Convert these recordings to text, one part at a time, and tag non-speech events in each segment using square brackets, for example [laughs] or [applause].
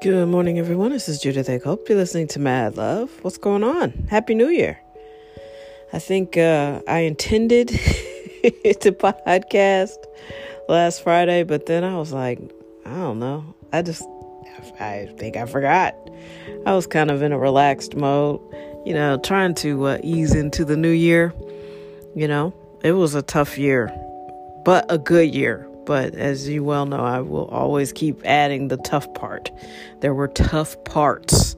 Good morning, everyone. This is Judith I Hope you're listening to Mad Love. What's going on? Happy New Year. I think uh, I intended [laughs] to podcast last Friday, but then I was like, I don't know. I just, I think I forgot. I was kind of in a relaxed mode, you know, trying to uh, ease into the new year. You know, it was a tough year, but a good year. But as you well know, I will always keep adding the tough part. There were tough parts,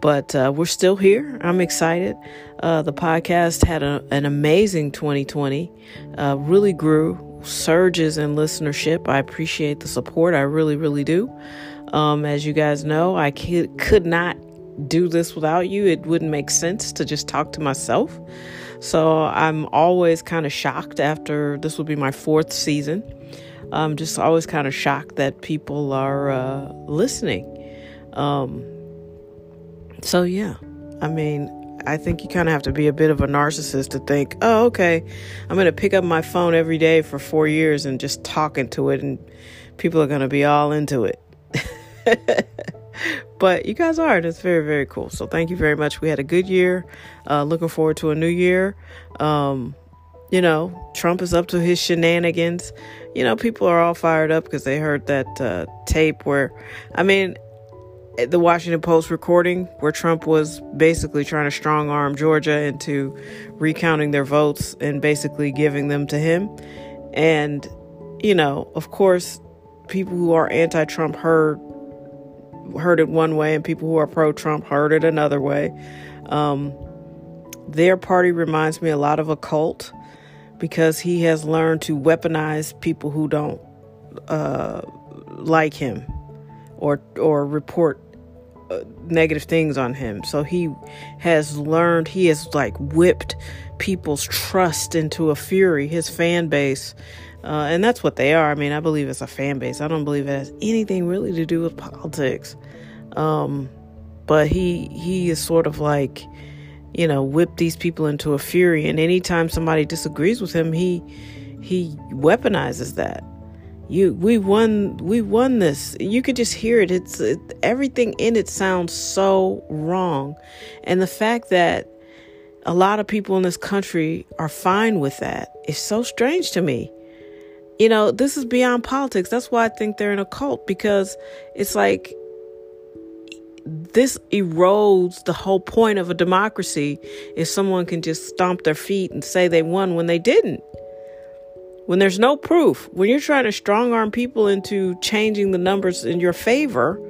but uh, we're still here. I'm excited. Uh, the podcast had a, an amazing 2020, uh, really grew, surges in listenership. I appreciate the support. I really, really do. Um, as you guys know, I could not do this without you. It wouldn't make sense to just talk to myself. So I'm always kind of shocked after this will be my fourth season. I'm just always kind of shocked that people are uh, listening. Um, so, yeah, I mean, I think you kind of have to be a bit of a narcissist to think, oh, okay, I'm going to pick up my phone every day for four years and just talk into it, and people are going to be all into it. [laughs] but you guys are, and it's very, very cool. So, thank you very much. We had a good year. Uh, looking forward to a new year. Um, you know, Trump is up to his shenanigans. You know, people are all fired up because they heard that uh, tape where, I mean, the Washington Post recording where Trump was basically trying to strong arm Georgia into recounting their votes and basically giving them to him. And, you know, of course, people who are anti Trump heard heard it one way and people who are pro Trump heard it another way. Um, their party reminds me a lot of a cult because he has learned to weaponize people who don't uh, like him or or report uh, negative things on him. So he has learned he has like whipped people's trust into a fury. His fan base. Uh, and that's what they are. I mean, I believe it's a fan base. I don't believe it has anything really to do with politics. Um, but he he is sort of like you know, whip these people into a fury. And anytime somebody disagrees with him, he he weaponizes that. You, we won, we won this. You could just hear it. It's it, everything in it sounds so wrong, and the fact that a lot of people in this country are fine with that is so strange to me. You know, this is beyond politics. That's why I think they're in a cult because it's like this erodes the whole point of a democracy if someone can just stomp their feet and say they won when they didn't. When there's no proof, when you're trying to strong arm people into changing the numbers in your favor,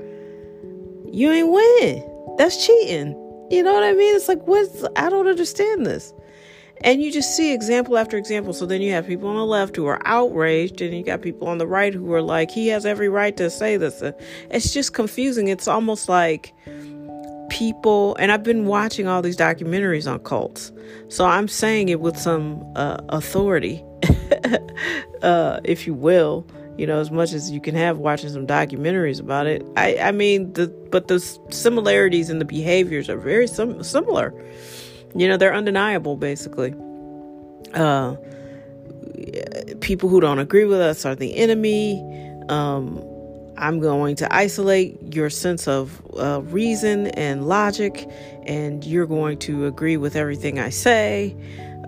you ain't winning. That's cheating. You know what I mean? It's like, what's, I don't understand this. And you just see example after example. So then you have people on the left who are outraged, and you got people on the right who are like, he has every right to say this. It's just confusing. It's almost like people, and I've been watching all these documentaries on cults. So I'm saying it with some uh, authority, [laughs] uh, if you will. You know, as much as you can have watching some documentaries about it. I, I mean, the but the similarities in the behaviors are very sim- similar. You know, they're undeniable, basically. Uh, people who don't agree with us are the enemy. Um, I'm going to isolate your sense of uh, reason and logic, and you're going to agree with everything I say.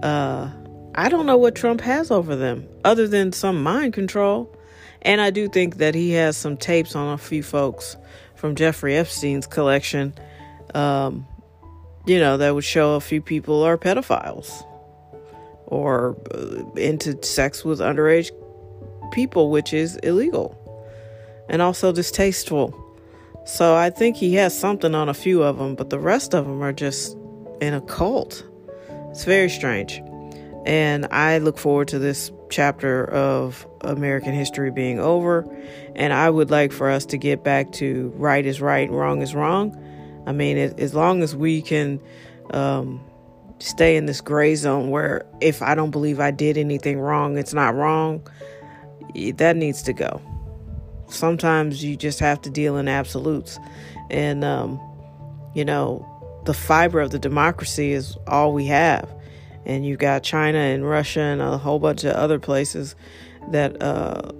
Uh, I don't know what Trump has over them other than some mind control. And I do think that he has some tapes on a few folks from Jeffrey Epstein's collection um, you know, that would show a few people are pedophiles or uh, into sex with underage people, which is illegal and also distasteful. So I think he has something on a few of them, but the rest of them are just in a cult. It's very strange. And I look forward to this chapter of American history being over. And I would like for us to get back to right is right wrong is wrong. I mean, it, as long as we can um, stay in this gray zone where if I don't believe I did anything wrong, it's not wrong, that needs to go. Sometimes you just have to deal in absolutes. And, um, you know, the fiber of the democracy is all we have. And you've got China and Russia and a whole bunch of other places that uh,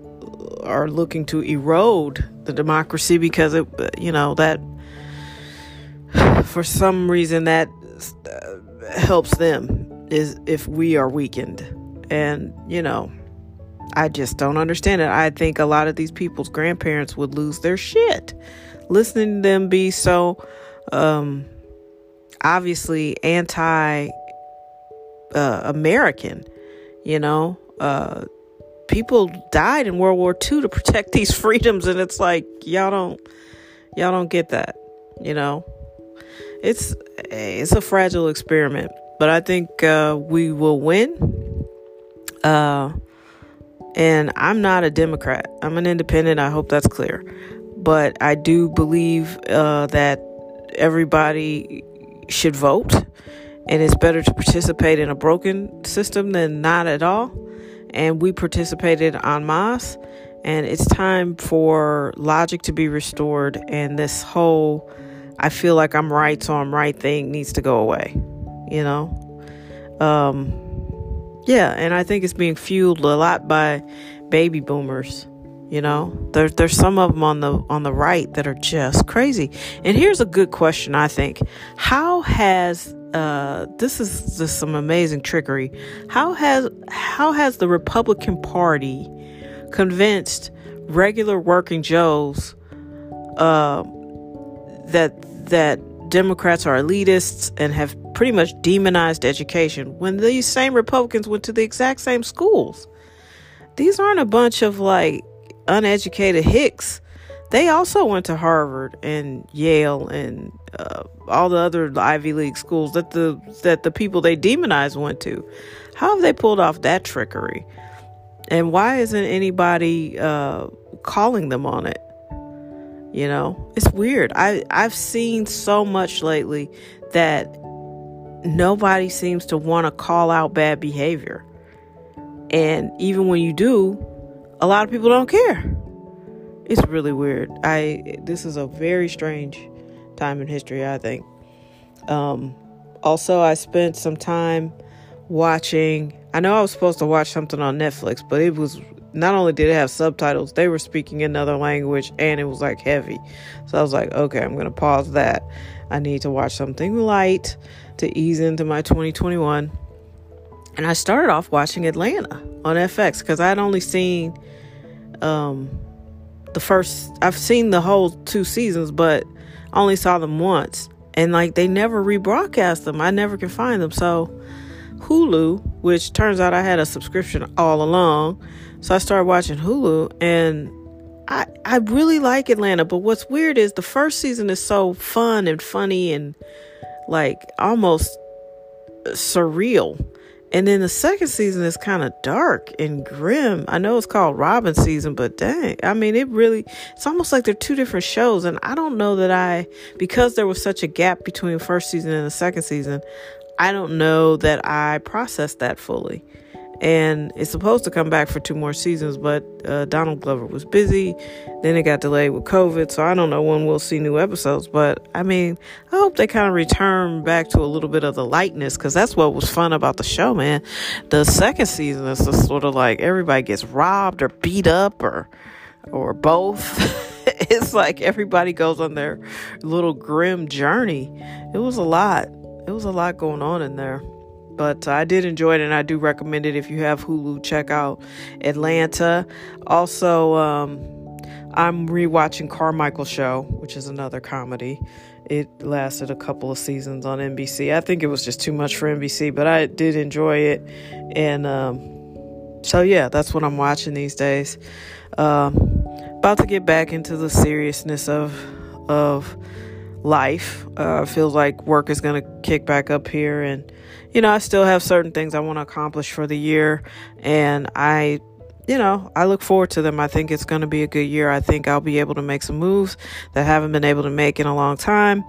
are looking to erode the democracy because it, you know, that for some reason that uh, helps them is if we are weakened. And, you know, I just don't understand it. I think a lot of these people's grandparents would lose their shit listening to them be so um, obviously anti uh, American, you know. Uh, people died in World War II to protect these [laughs] freedoms, and it's like y'all don't y'all don't get that, you know. It's it's a fragile experiment, but I think uh, we will win. Uh, and I'm not a Democrat. I'm an independent. I hope that's clear. But I do believe uh, that everybody should vote, and it's better to participate in a broken system than not at all. And we participated en masse, and it's time for logic to be restored, and this whole I feel like I'm right, so I'm right thing needs to go away. You know? Um, yeah, and I think it's being fueled a lot by baby boomers. You know, there's there's some of them on the on the right that are just crazy. And here's a good question, I think: How has uh, this is just some amazing trickery? How has how has the Republican Party convinced regular working Joes uh, that that Democrats are elitists and have pretty much demonized education when these same Republicans went to the exact same schools? These aren't a bunch of like uneducated hicks. They also went to Harvard and Yale and uh, all the other Ivy League schools that the that the people they demonized went to. How have they pulled off that trickery? And why isn't anybody uh, calling them on it? You know, it's weird. I I've seen so much lately that nobody seems to want to call out bad behavior. And even when you do, a lot of people don't care. It's really weird. I this is a very strange time in history, I think. Um, also, I spent some time watching. I know I was supposed to watch something on Netflix, but it was not only did it have subtitles, they were speaking another language and it was like heavy. So I was like, okay, I'm going to pause that. I need to watch something light to ease into my 2021. And I started off watching Atlanta on FX because I had only seen um, the first, I've seen the whole two seasons, but only saw them once. And like they never rebroadcast them. I never can find them. So Hulu, which turns out I had a subscription all along. So I started watching Hulu and I I really like Atlanta, but what's weird is the first season is so fun and funny and like almost surreal. And then the second season is kind of dark and grim. I know it's called Robbin' season, but dang, I mean, it really, it's almost like they're two different shows. And I don't know that I, because there was such a gap between the first season and the second season, I don't know that I processed that fully and it's supposed to come back for two more seasons, but uh, Donald Glover was busy. Then it got delayed with COVID, so I don't know when we'll see new episodes. But I mean, I hope they kind of return back to a little bit of the lightness because that's what was fun about the show, man. The second season is just sort of like everybody gets robbed or beat up or or both. [laughs] it's like everybody goes on their little grim journey. It was a lot. It was a lot going on in there. But I did enjoy it and I do recommend it if you have Hulu. Check out Atlanta. Also, um, I'm rewatching Carmichael Show, which is another comedy. It lasted a couple of seasons on NBC. I think it was just too much for NBC, but I did enjoy it. And um, so, yeah, that's what I'm watching these days. Um, about to get back into the seriousness of of life. Uh, feels like work is going to kick back up here and you know, I still have certain things I want to accomplish for the year, and I, you know, I look forward to them. I think it's going to be a good year. I think I'll be able to make some moves that I haven't been able to make in a long time.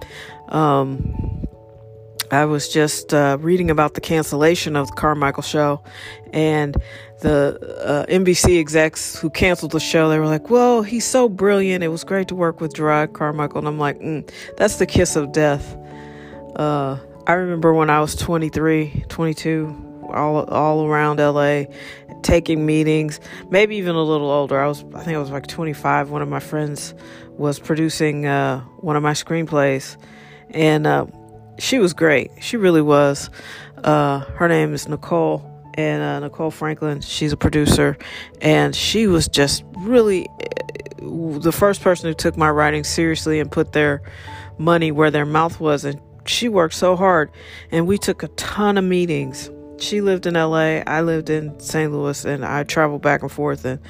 Um, I was just uh, reading about the cancellation of the Carmichael show, and the uh, NBC execs who canceled the show, they were like, "Well, he's so brilliant. It was great to work with Jerrod Carmichael." And I'm like, mm, "That's the kiss of death." Uh, I remember when I was 23, 22, all all around LA, taking meetings. Maybe even a little older. I was I think I was like 25. One of my friends was producing uh, one of my screenplays, and uh, she was great. She really was. Uh, her name is Nicole, and uh, Nicole Franklin. She's a producer, and she was just really the first person who took my writing seriously and put their money where their mouth was. And she worked so hard, and we took a ton of meetings. She lived in LA, I lived in St. Louis, and I traveled back and forth. And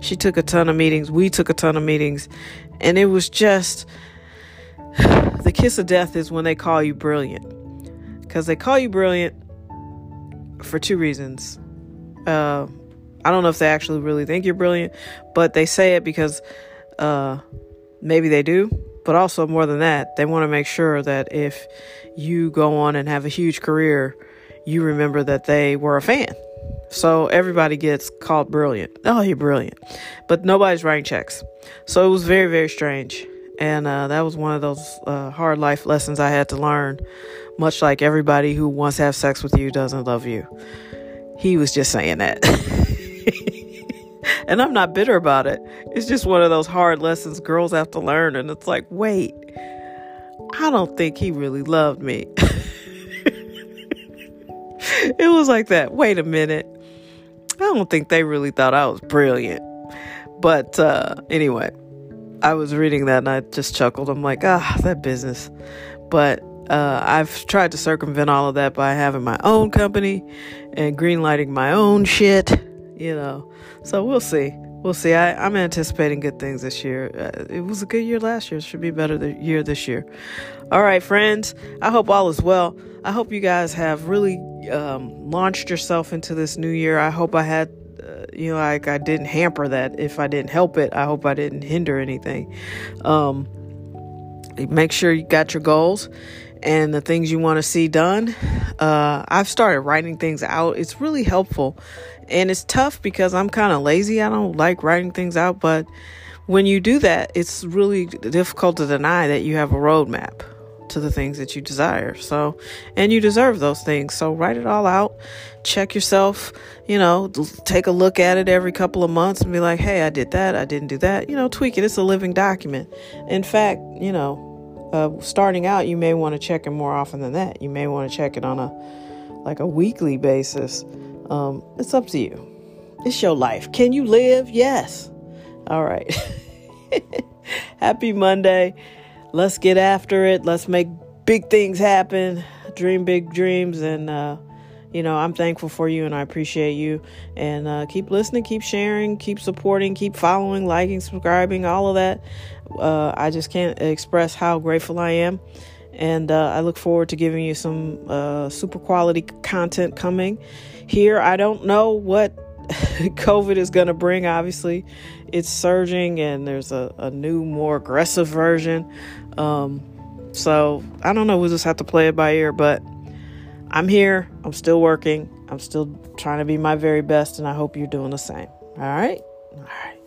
she took a ton of meetings. We took a ton of meetings, and it was just [sighs] the kiss of death is when they call you brilliant. Because they call you brilliant for two reasons. Uh, I don't know if they actually really think you're brilliant, but they say it because uh, maybe they do. But also, more than that, they want to make sure that if you go on and have a huge career, you remember that they were a fan. So everybody gets called brilliant. Oh, you're brilliant. But nobody's writing checks. So it was very, very strange. And uh, that was one of those uh, hard life lessons I had to learn. Much like everybody who wants to have sex with you doesn't love you. He was just saying that. [laughs] and I'm not bitter about it. It's just one of those hard lessons girls have to learn. And it's like, wait, I don't think he really loved me. [laughs] it was like that. Wait a minute. I don't think they really thought I was brilliant. But uh, anyway, I was reading that and I just chuckled. I'm like, ah, that business. But uh, I've tried to circumvent all of that by having my own company and greenlighting my own shit, you know. So we'll see. We'll see. I, am anticipating good things this year. Uh, it was a good year last year. It should be better the year this year. All right, friends. I hope all is well. I hope you guys have really um, launched yourself into this new year. I hope I had, you know, like I didn't hamper that. If I didn't help it, I hope I didn't hinder anything. Um, make sure you got your goals and the things you want to see done. Uh, I've started writing things out. It's really helpful. And it's tough because I'm kind of lazy. I don't like writing things out. But when you do that, it's really difficult to deny that you have a roadmap to the things that you desire. So, and you deserve those things. So, write it all out. Check yourself, you know, take a look at it every couple of months and be like, hey, I did that. I didn't do that. You know, tweak it. It's a living document. In fact, you know, uh, starting out, you may want to check it more often than that. You may want to check it on a like a weekly basis. Um, it's up to you. It's your life. Can you live? Yes. All right. [laughs] Happy Monday. Let's get after it. Let's make big things happen. Dream big dreams and uh, you know, I'm thankful for you and I appreciate you. And uh, keep listening, keep sharing, keep supporting, keep following, liking, subscribing, all of that. Uh, I just can't express how grateful I am. And uh, I look forward to giving you some uh, super quality content coming here. I don't know what [laughs] COVID is going to bring, obviously. It's surging and there's a, a new, more aggressive version. Um, so I don't know. We'll just have to play it by ear. But I'm here. I'm still working. I'm still trying to be my very best. And I hope you're doing the same. All right? All right.